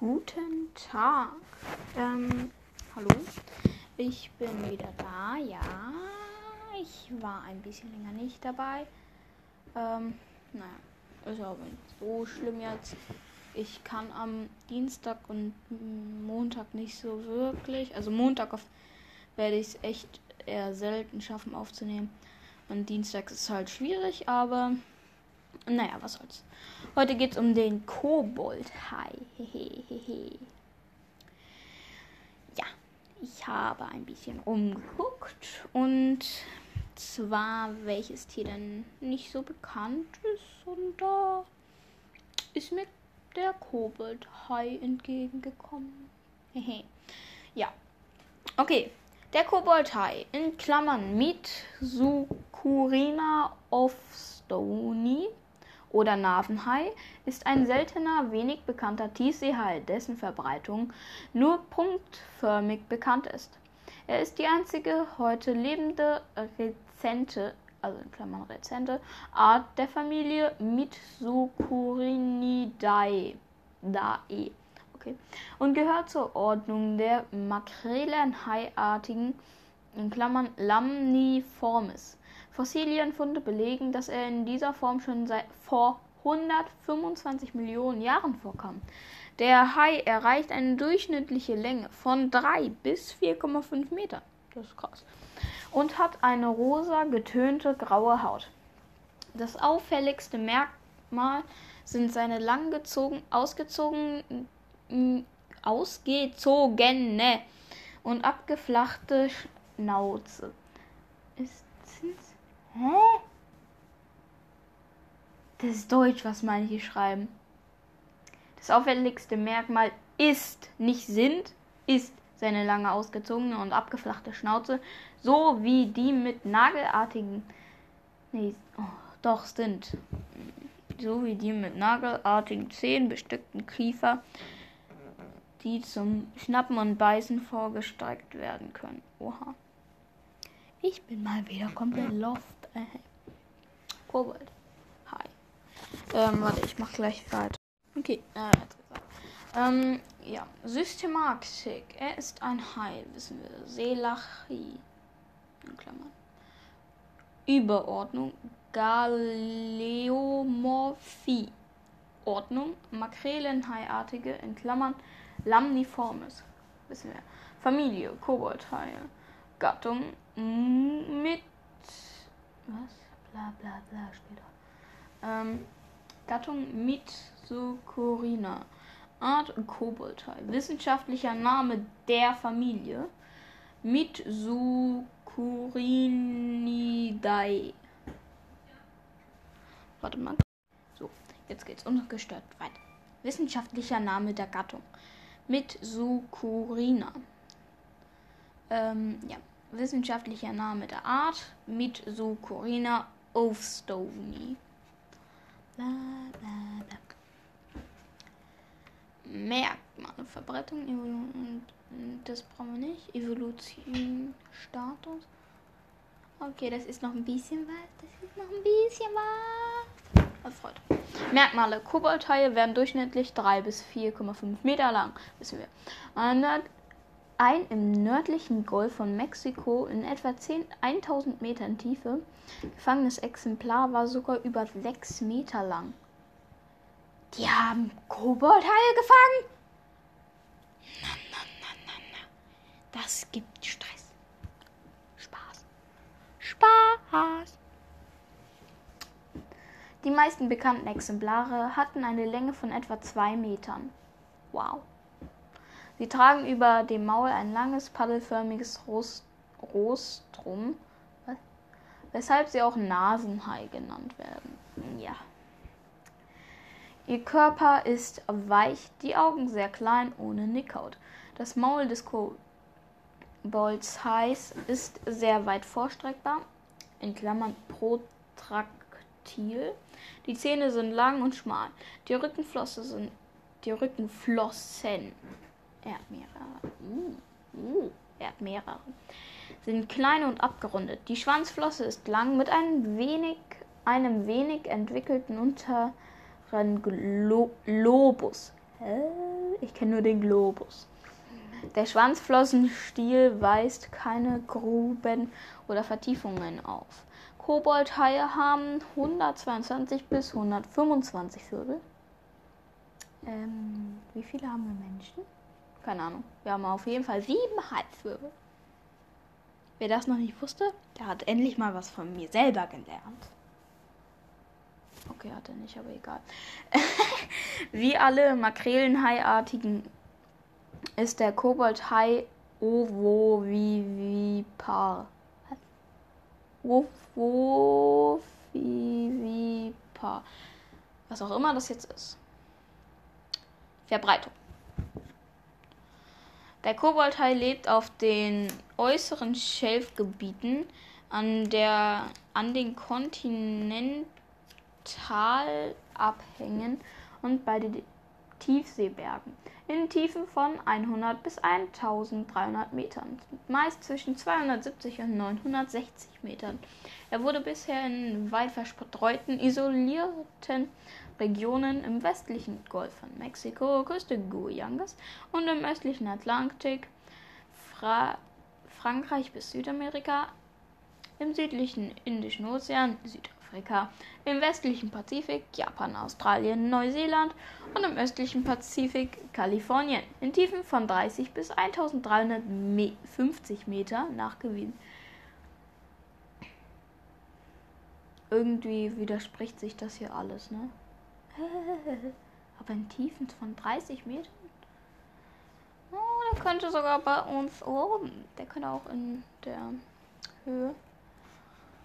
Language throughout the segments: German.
Guten Tag. Ähm, hallo. Ich bin wieder da, ja. Ich war ein bisschen länger nicht dabei. Ähm, naja, ist aber nicht so schlimm jetzt. Ich kann am Dienstag und Montag nicht so wirklich. Also Montag auf, werde ich es echt eher selten schaffen aufzunehmen. Und Dienstag ist halt schwierig, aber naja, was soll's. Heute geht's um den Kobold-Hai. ja, ich habe ein bisschen rumgeguckt und zwar welches Tier denn nicht so bekannt ist und da ist mir der Kobold-Hai entgegengekommen. ja, okay. Der Kobold-Hai in Klammern mit Sukurina of Stony oder Navenhai ist ein seltener, wenig bekannter Tiefseehai, dessen Verbreitung nur punktförmig bekannt ist. Er ist die einzige heute lebende rezente, also in Klammern rezente, Art der Familie Mitsukurinidae. Dae. Okay. Und gehört zur Ordnung der Makrelenhaiartigen, in Klammern Lamniformis. Fossilienfunde belegen, dass er in dieser Form schon seit vor 125 Millionen Jahren vorkam. Der Hai erreicht eine durchschnittliche Länge von 3 bis 4,5 Metern. Das ist krass. Und hat eine rosa getönte graue Haut. Das auffälligste Merkmal sind seine langgezogen, ausgezogen, ausgezogene und abgeflachte Schnauze. Ist Hä? Das ist Deutsch, was manche schreiben. Das auffälligste Merkmal ist, nicht sind, ist seine lange ausgezogene und abgeflachte Schnauze, so wie die mit nagelartigen, nee, oh, doch sind, so wie die mit nagelartigen Zähnen bestückten Kiefer, die zum Schnappen und Beißen vorgestreckt werden können. Oha. Ich bin mal wieder komplett lost. Äh, Kobold. Hi. Ähm, warte, ich mach gleich weiter. Okay, äh, ähm, ja, Systematik. Er ist ein Hai, wissen wir. Selachi. In Klammern. Überordnung. Galeomorphie. Ordnung. Makrelenhaiartige, in Klammern. Lamniformis. Wissen wir. Familie. Koboldhaie. Gattung. Mit was? Bla bla bla da. Ähm, Gattung Mitsukurina. Art Koboldhai. Wissenschaftlicher Name der Familie. Mitsukurinidae. Warte mal. So, jetzt geht's ungestört weiter. Wissenschaftlicher Name der Gattung. Mitsukurina. Ähm, ja wissenschaftlicher Name der Art Mitsukorina ovstoni. Bla bla bla. Merkmale, Verbreitung, Evolution, das brauchen wir nicht. Evolution, Status. Okay, das ist noch ein bisschen was. Das ist noch ein bisschen was. Erfreut. Merkmale. Koboldhaie werden durchschnittlich 3 bis 4,5 Meter lang. Wissen wir. Ein im nördlichen Golf von Mexiko in etwa 10, 1000 Metern Tiefe gefangenes Exemplar war sogar über 6 Meter lang. Die haben Koboldhaie gefangen? Na, na, na, na, na. Das gibt Stress. Spaß. Spaß. Die meisten bekannten Exemplare hatten eine Länge von etwa 2 Metern. Wow. Sie tragen über dem Maul ein langes, paddelförmiges Rostrum, weshalb sie auch Nasenhai genannt werden. Ja. Ihr Körper ist weich, die Augen sehr klein, ohne Nickhaut. Das Maul des Koboldshais ist sehr weit vorstreckbar, in Klammern protraktil. Die Zähne sind lang und schmal. Die Rückenflosse sind die Rückenflossen er hat mehrere. Uh, er hat mehrere. Sind klein und abgerundet. Die Schwanzflosse ist lang mit einem wenig, einem wenig entwickelten unteren Glo Globus. Ich kenne nur den Globus. Der Schwanzflossenstiel weist keine Gruben oder Vertiefungen auf. Koboldhaie haben 122 bis 125 Wirbel. Ähm, wie viele haben wir Menschen? Keine Ahnung. Wir haben auf jeden Fall sieben Halswirbel. Wer das noch nicht wusste, der hat endlich mal was von mir selber gelernt. Okay, hat er nicht, aber egal. Wie alle Makrelenhaiartigen ist der Koboldhai ovovivipar. Ovovivipar. Was auch immer das jetzt ist. Verbreitung. Der Koboldhai lebt auf den äußeren Schelfgebieten an, der, an den Kontinentalabhängen und bei den Tiefseebergen in Tiefen von 100 bis 1300 Metern, meist zwischen 270 und 960 Metern. Er wurde bisher in weit verstreuten, isolierten Regionen im westlichen Golf von Mexiko, Küste Guyanas und im östlichen Atlantik, Fra Frankreich bis Südamerika, im südlichen Indischen Ozean, Südafrika, im westlichen Pazifik, Japan, Australien, Neuseeland und im östlichen Pazifik, Kalifornien, in Tiefen von 30 bis 1350 Meter nachgewiesen. Irgendwie widerspricht sich das hier alles, ne? Aber in Tiefen von 30 Metern? Oh, der könnte sogar bei uns oben. Der könnte auch in der Höhe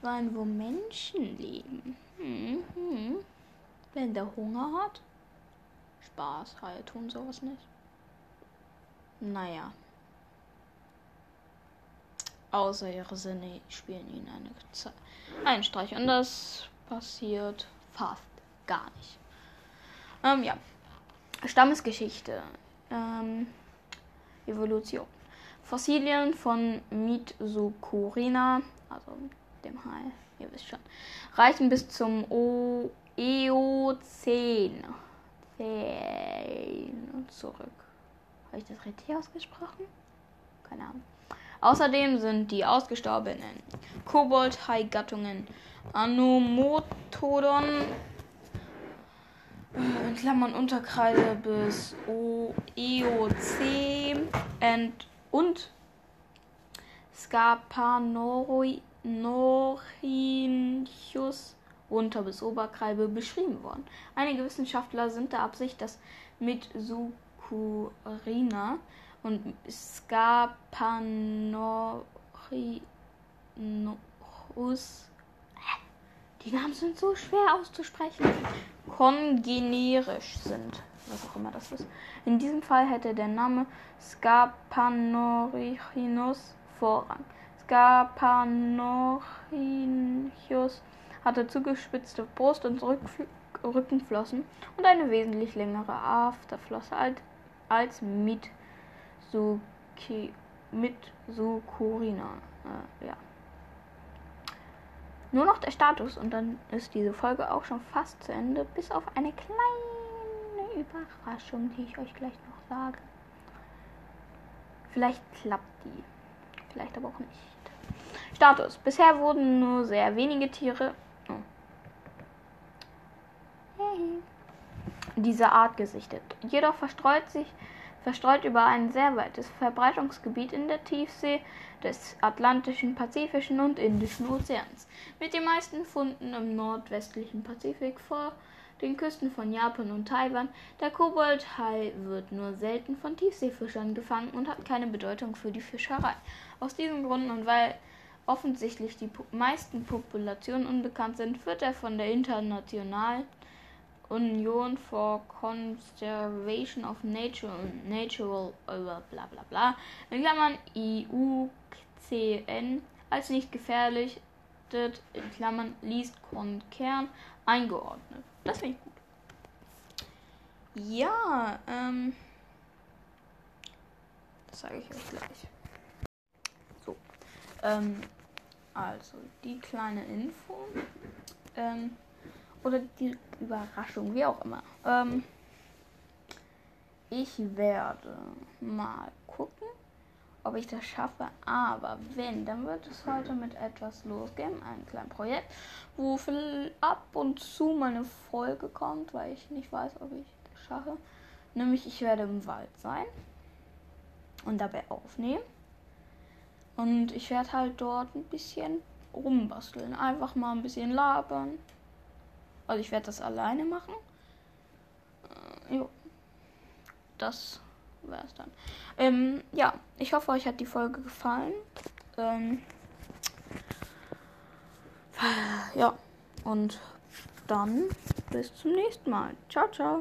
sein, wo Menschen leben. Hm, hm. Wenn der Hunger hat. Spaß, Haie tun sowas nicht. Naja. Außer ihre Sinne spielen ihnen eine, einen Streich. Und das passiert fast gar nicht. Ähm, ja. Stammesgeschichte. Ähm, Evolution. Fossilien von Mitsukurina, also dem Hai, ihr wisst schon, reichen bis zum o Eozän. zurück. Habe ich das richtig ausgesprochen? Keine Ahnung. Außerdem sind die ausgestorbenen Kobold-Hai-Gattungen Anomotodon Klammern Unterkreide bis o Eozän und Scarpanorinchus runter bis Oberkreide beschrieben worden. Einige Wissenschaftler sind der Absicht, dass mit Sukurina und Scarpanorinchus die Namen sind so schwer auszusprechen. Kongenerisch sind. Was auch immer das ist. In diesem Fall hätte der Name Scarpanorichinus Vorrang. Scarpanorichinus hatte zugespitzte Brust- und Rückf Rückenflossen und eine wesentlich längere Afterflosse als, als Mitsuki, Mitsukurina. Äh, ja. Nur noch der Status und dann ist diese Folge auch schon fast zu Ende, bis auf eine kleine Überraschung, die ich euch gleich noch sage. Vielleicht klappt die, vielleicht aber auch nicht. Status. Bisher wurden nur sehr wenige Tiere oh. dieser Art gesichtet. Jedoch verstreut sich verstreut über ein sehr weites Verbreitungsgebiet in der Tiefsee des Atlantischen, Pazifischen und Indischen Ozeans, mit den meisten Funden im nordwestlichen Pazifik vor den Küsten von Japan und Taiwan. Der Koboldhai wird nur selten von Tiefseefischern gefangen und hat keine Bedeutung für die Fischerei. Aus diesem Grund und weil offensichtlich die meisten Populationen unbekannt sind, wird er von der internationalen Union for Conservation of Nature und Natural bla bla bla in Klammern IUCN als nicht gefährlich in Klammern liest Kern eingeordnet. Das finde ich gut. Ja, ähm, das sage ich euch gleich. So, ähm, also die kleine Info. Ähm, oder die Überraschung, wie auch immer. Ähm, ich werde mal gucken, ob ich das schaffe. Aber wenn, dann wird es heute mit etwas losgehen, ein kleines Projekt, wo ab und zu mal eine Folge kommt, weil ich nicht weiß, ob ich das schaffe. Nämlich, ich werde im Wald sein und dabei aufnehmen. Und ich werde halt dort ein bisschen rumbasteln. Einfach mal ein bisschen labern. Also ich werde das alleine machen. Äh, jo. Das wäre es dann. Ähm, ja, ich hoffe, euch hat die Folge gefallen. Ähm, ja, und dann bis zum nächsten Mal. Ciao, ciao.